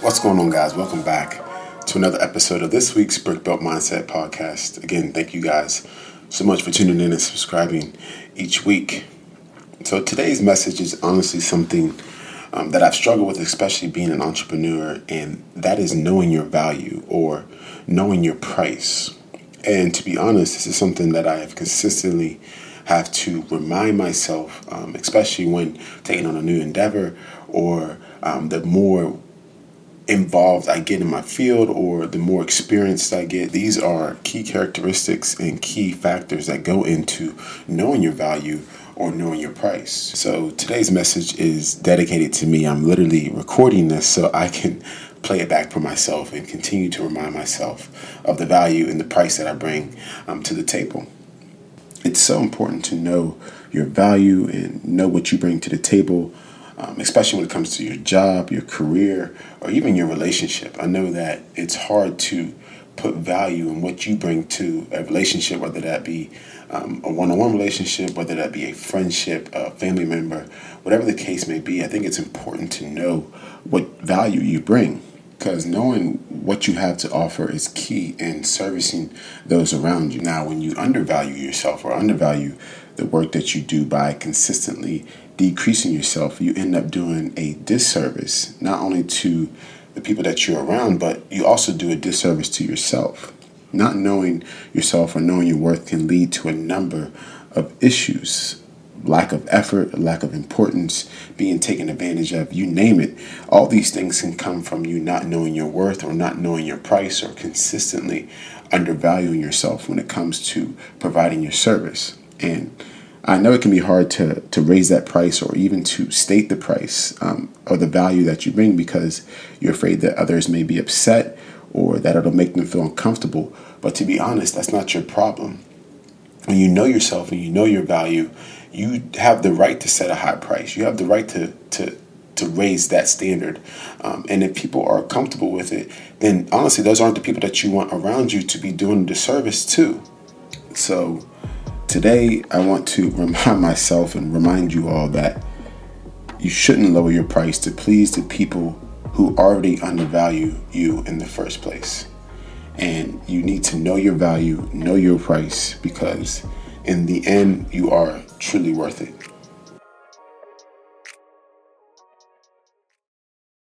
What's going on, guys? Welcome back to another episode of this week's Brick Built Mindset podcast. Again, thank you guys so much for tuning in and subscribing each week. So, today's message is honestly something um, that I've struggled with, especially being an entrepreneur, and that is knowing your value or knowing your price. And to be honest, this is something that I have consistently have to remind myself, um, especially when taking on a new endeavor or um, the more involved I get in my field or the more experienced I get, these are key characteristics and key factors that go into knowing your value or knowing your price. So today's message is dedicated to me. I'm literally recording this so I can play it back for myself and continue to remind myself of the value and the price that I bring um, to the table. It's so important to know your value and know what you bring to the table um, especially when it comes to your job, your career, or even your relationship. I know that it's hard to put value in what you bring to a relationship, whether that be um, a one on one relationship, whether that be a friendship, a family member, whatever the case may be. I think it's important to know what value you bring because knowing what you have to offer is key in servicing those around you. Now, when you undervalue yourself or undervalue the work that you do by consistently decreasing yourself, you end up doing a disservice not only to the people that you're around, but you also do a disservice to yourself. Not knowing yourself or knowing your worth can lead to a number of issues lack of effort, lack of importance, being taken advantage of, you name it. All these things can come from you not knowing your worth or not knowing your price or consistently undervaluing yourself when it comes to providing your service. And I know it can be hard to, to raise that price or even to state the price um, or the value that you bring because you're afraid that others may be upset or that it'll make them feel uncomfortable. But to be honest, that's not your problem. When you know yourself and you know your value, you have the right to set a high price. You have the right to, to, to raise that standard. Um, and if people are comfortable with it, then honestly, those aren't the people that you want around you to be doing the service to. So, Today, I want to remind myself and remind you all that you shouldn't lower your price to please the people who already undervalue you in the first place. And you need to know your value, know your price, because in the end, you are truly worth it.